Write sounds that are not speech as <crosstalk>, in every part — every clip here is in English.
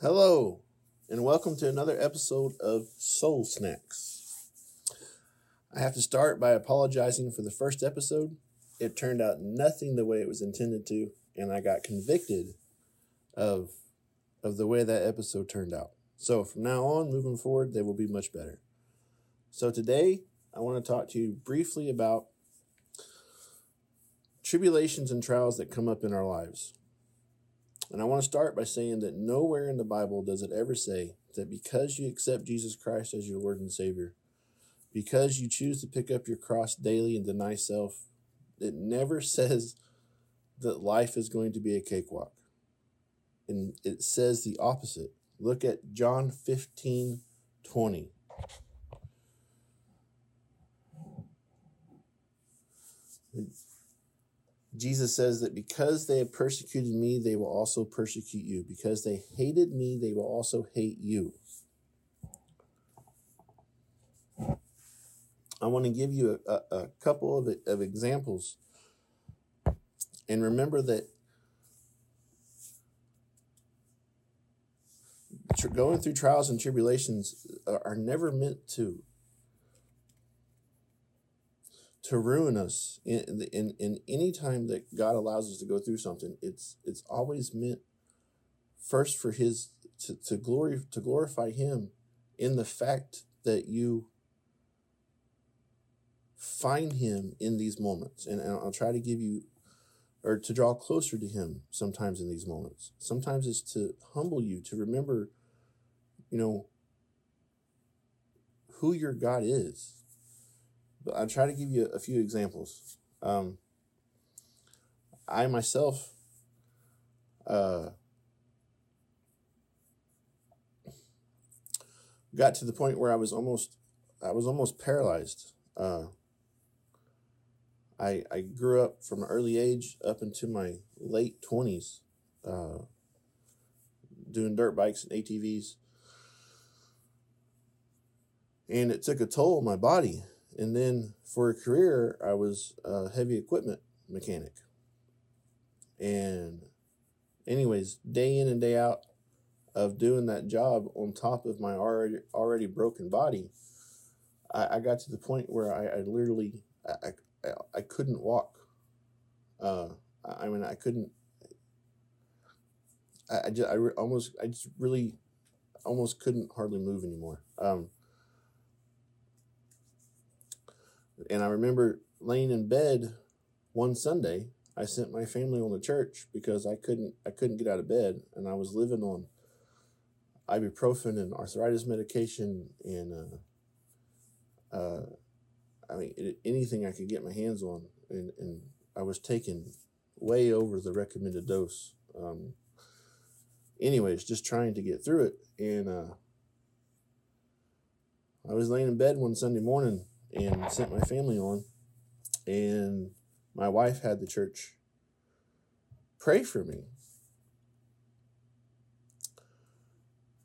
Hello, and welcome to another episode of Soul Snacks. I have to start by apologizing for the first episode. It turned out nothing the way it was intended to, and I got convicted of of the way that episode turned out. So from now on, moving forward, they will be much better. So today, I want to talk to you briefly about tribulations and trials that come up in our lives. And I want to start by saying that nowhere in the Bible does it ever say that because you accept Jesus Christ as your Lord and Savior, because you choose to pick up your cross daily and deny self, it never <laughs> says that life is going to be a cakewalk. And it says the opposite. Look at John 15 20. Jesus says that because they have persecuted me, they will also persecute you. Because they hated me, they will also hate you. I want to give you a, a, a couple of, of examples. And remember that going through trials and tribulations are never meant to to ruin us in, in in any time that God allows us to go through something it's it's always meant first for his to, to glory to glorify him in the fact that you find him in these moments. And, and I'll try to give you or to draw closer to him sometimes in these moments. Sometimes it's to humble you to remember you know who your God is but I'll try to give you a few examples. Um, I myself uh, got to the point where I was almost I was almost paralyzed. Uh, I I grew up from an early age up into my late twenties, uh, doing dirt bikes and ATVs, and it took a toll on my body. And then for a career, I was a heavy equipment mechanic. And, anyways, day in and day out of doing that job on top of my already already broken body, I, I got to the point where I, I literally I, I, I couldn't walk. Uh, I mean, I couldn't. I, I just I re- almost I just really almost couldn't hardly move anymore. Um, And I remember laying in bed one Sunday. I sent my family on to church because I couldn't I couldn't get out of bed, and I was living on ibuprofen and arthritis medication and uh, uh, I mean it, anything I could get my hands on, and, and I was taking way over the recommended dose. Um, anyways, just trying to get through it, and uh, I was laying in bed one Sunday morning and sent my family on. And my wife had the church pray for me.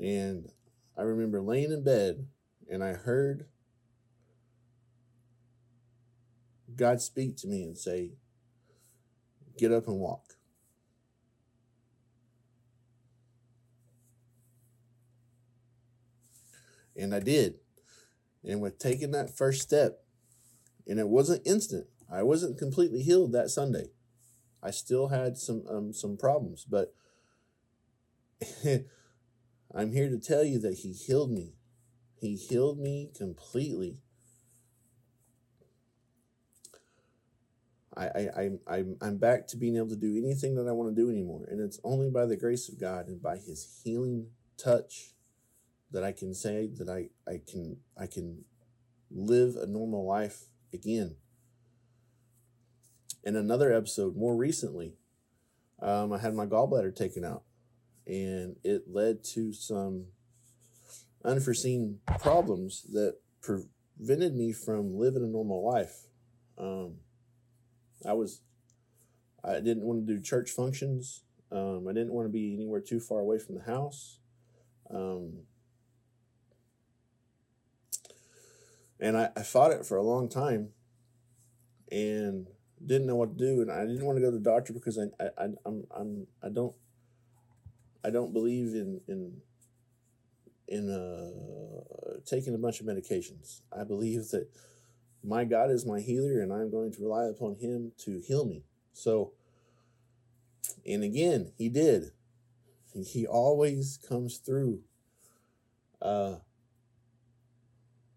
And I remember laying in bed and I heard God speak to me and say, Get up and walk. And I did. And with taking that first step, and it wasn't instant, I wasn't completely healed that Sunday. I still had some um, some problems, but <laughs> I'm here to tell you that He healed me. He healed me completely. I, I, I, I'm, I'm back to being able to do anything that I want to do anymore. And it's only by the grace of God and by His healing touch that I can say that I, I can I can live a normal life again. In another episode, more recently, um, I had my gallbladder taken out, and it led to some unforeseen problems that prevented me from living a normal life. Um, I was, I didn't want to do church functions. Um, I didn't want to be anywhere too far away from the house. Um, and I, I fought it for a long time and didn't know what to do and I didn't want to go to the doctor because I, I, I I'm I'm I don't I don't believe in in in uh, taking a bunch of medications. I believe that my God is my healer, and I'm going to rely upon Him to heal me. So, and again, He did. He always comes through. Uh,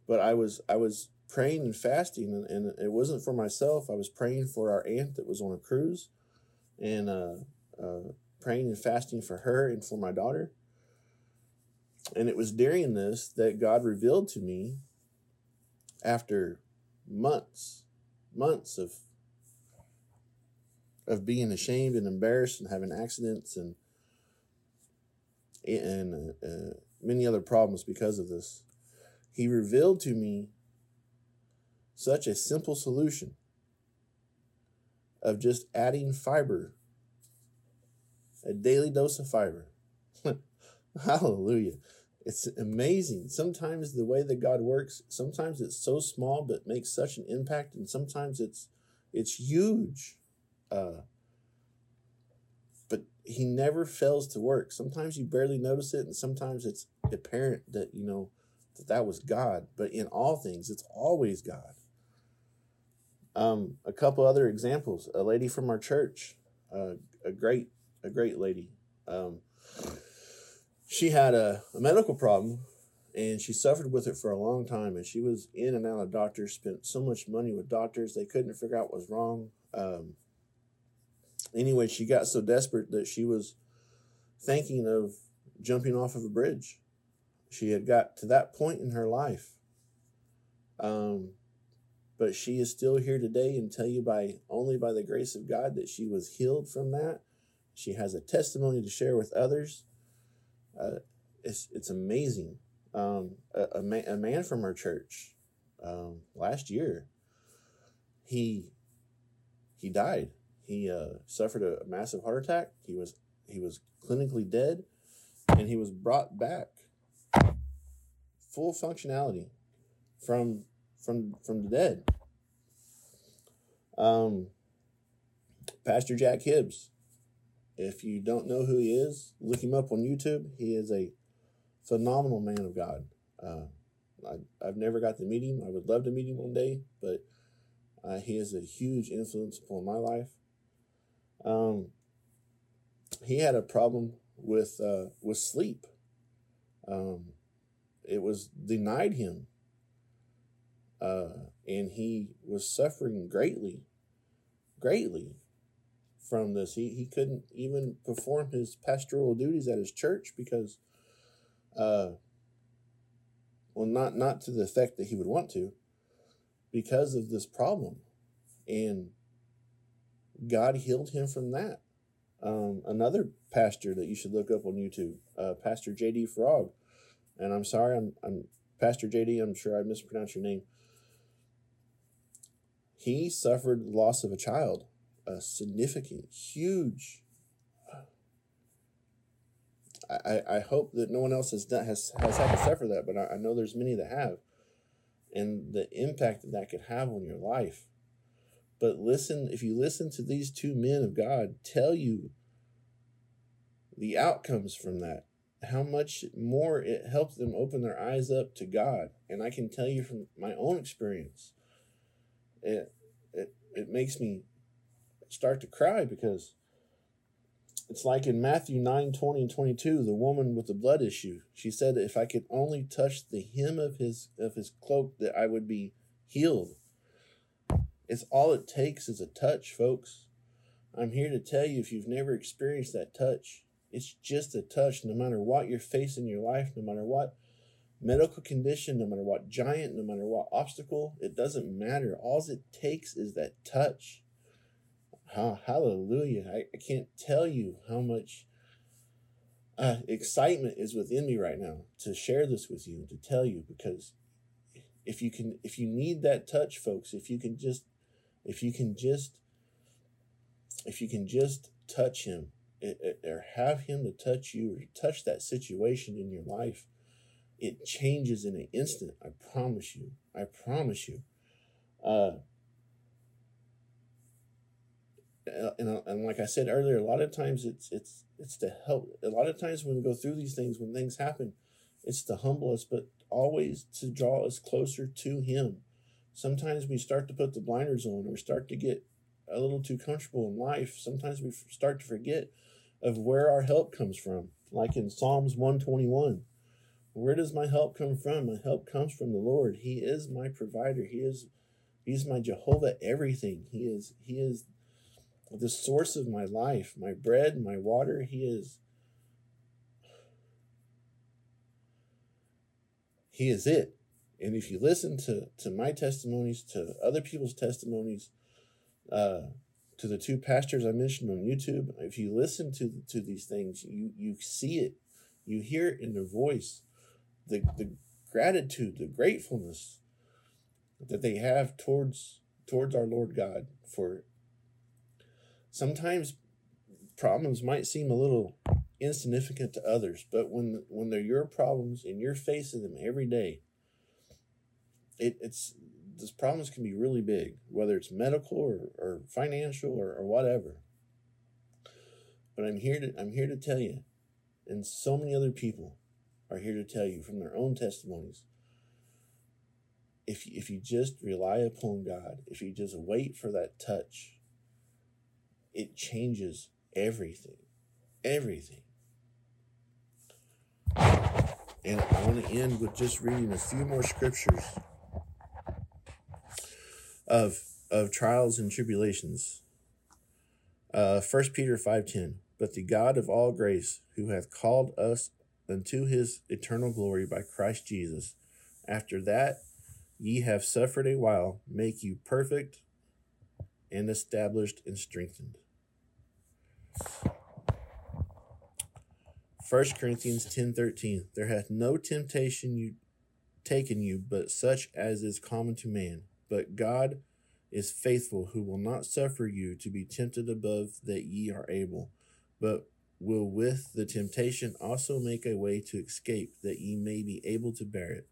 but I was I was praying and fasting, and, and, it wasn't for myself. I was praying for our aunt that was on a cruise, and uh, uh, praying and fasting for her and for my daughter. And it was during this that God revealed to me, after months, months of of being ashamed and embarrassed and having accidents and and uh, uh, many other problems because of this. He revealed to me such a simple solution of just adding fiber, a daily dose of fiber. <laughs> Hallelujah. It's amazing. Sometimes the way that God works, sometimes it's so small but makes such an impact, and sometimes it's it's huge. Uh, but he never fails to work. Sometimes you barely notice it, and sometimes it's apparent that you know that that was God. But in all things, it's always God. Um, a couple other examples. A lady from our church, uh, a great, a great lady. Um, she had a, a medical problem and she suffered with it for a long time and she was in and out of doctors spent so much money with doctors they couldn't figure out what was wrong um, anyway she got so desperate that she was thinking of jumping off of a bridge she had got to that point in her life um, but she is still here today and tell you by only by the grace of god that she was healed from that she has a testimony to share with others uh, it's it's amazing. Um, a, a, man, a man from our church um, last year, he he died. He uh, suffered a massive heart attack. He was he was clinically dead, and he was brought back full functionality from from from the dead. Um, Pastor Jack Hibbs if you don't know who he is, look him up on YouTube. He is a phenomenal man of God. Uh, I, have never got to meet him. I would love to meet him one day, but uh, he is a huge influence upon my life. Um, he had a problem with uh, with sleep. Um, it was denied him, uh, and he was suffering greatly, greatly from this. He, he couldn't even perform his pastoral duties at his church because, uh, well, not, not to the effect that he would want to, because of this problem. And God healed him from that. Um, another pastor that you should look up on YouTube, uh, Pastor JD Frog. And I'm sorry, I'm, I'm Pastor JD, I'm sure I mispronounced your name. He suffered loss of a child a significant, huge. I, I hope that no one else has done, has has had to suffer that, but I, I know there's many that have, and the impact that that could have on your life. But listen, if you listen to these two men of God tell you the outcomes from that, how much more it helped them open their eyes up to God. And I can tell you from my own experience, it it, it makes me start to cry because it's like in Matthew 9 20 and 22, the woman with the blood issue. She said, If I could only touch the hem of his, of his cloak, that I would be healed. It's all it takes is a touch, folks. I'm here to tell you if you've never experienced that touch, it's just a touch, no matter what you're facing in your life, no matter what medical condition, no matter what giant, no matter what obstacle, it doesn't matter. All it takes is that touch. Oh, hallelujah. I, I can't tell you how much uh, excitement is within me right now to share this with you and to tell you because if you can if you need that touch folks if you can just if you can just if you can just touch him or have him to touch you or touch that situation in your life it changes in an instant i promise you i promise you uh, uh, and, uh, and like I said earlier, a lot of times it's it's it's to help. A lot of times when we go through these things, when things happen, it's to humble us, but always to draw us closer to Him. Sometimes we start to put the blinders on, or start to get a little too comfortable in life. Sometimes we start to forget of where our help comes from. Like in Psalms one twenty one, where does my help come from? My help comes from the Lord. He is my provider. He is He's my Jehovah everything. He is He is the source of my life, my bread, my water. He is He is it. And if you listen to, to my testimonies, to other people's testimonies, uh, to the two pastors I mentioned on YouTube, if you listen to to these things, you you see it, you hear it in their voice, the the gratitude, the gratefulness that they have towards towards our Lord God for sometimes problems might seem a little insignificant to others, but when when they're your problems and you're facing them every day, it, it's those problems can be really big, whether it's medical or, or financial or, or whatever. But I'm here to I'm here to tell you, and so many other people are here to tell you from their own testimonies. If if you just rely upon God, if you just wait for that touch, it changes everything. Everything. And I want to end with just reading a few more scriptures of of trials and tribulations. Uh, 1 Peter 5.10 But the God of all grace, who hath called us unto his eternal glory by Christ Jesus, after that ye have suffered a while, make you perfect and established and strengthened. 1 Corinthians 10:13 There hath no temptation you taken you but such as is common to man but God is faithful who will not suffer you to be tempted above that ye are able but will with the temptation also make a way to escape that ye may be able to bear it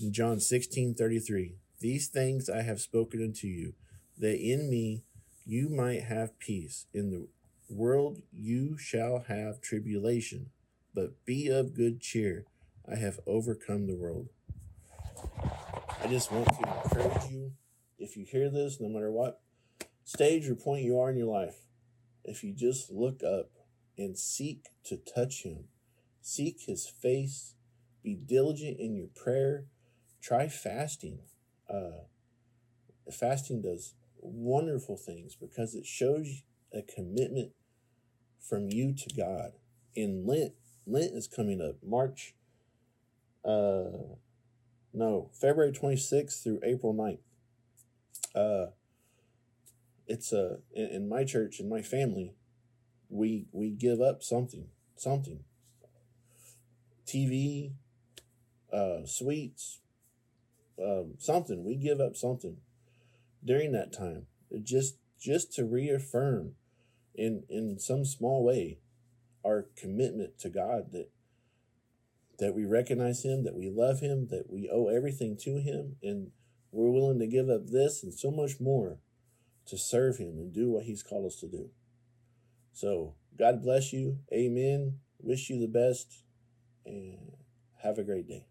in John 16:33 These things I have spoken unto you that in me you might have peace in the world you shall have tribulation, but be of good cheer. I have overcome the world. I just want to encourage you if you hear this, no matter what stage or point you are in your life, if you just look up and seek to touch Him, seek His face, be diligent in your prayer, try fasting. Uh, fasting does wonderful things because it shows a commitment from you to God. In Lent, Lent is coming up. March, uh, no, February 26th through April 9th. Uh, it's uh, in, in my church, in my family, we we give up something, something. TV, uh, sweets, um, something. We give up something during that time, just just to reaffirm in in some small way our commitment to God that that we recognize him, that we love him, that we owe everything to him and we're willing to give up this and so much more to serve him and do what he's called us to do. So, God bless you. Amen. Wish you the best and have a great day.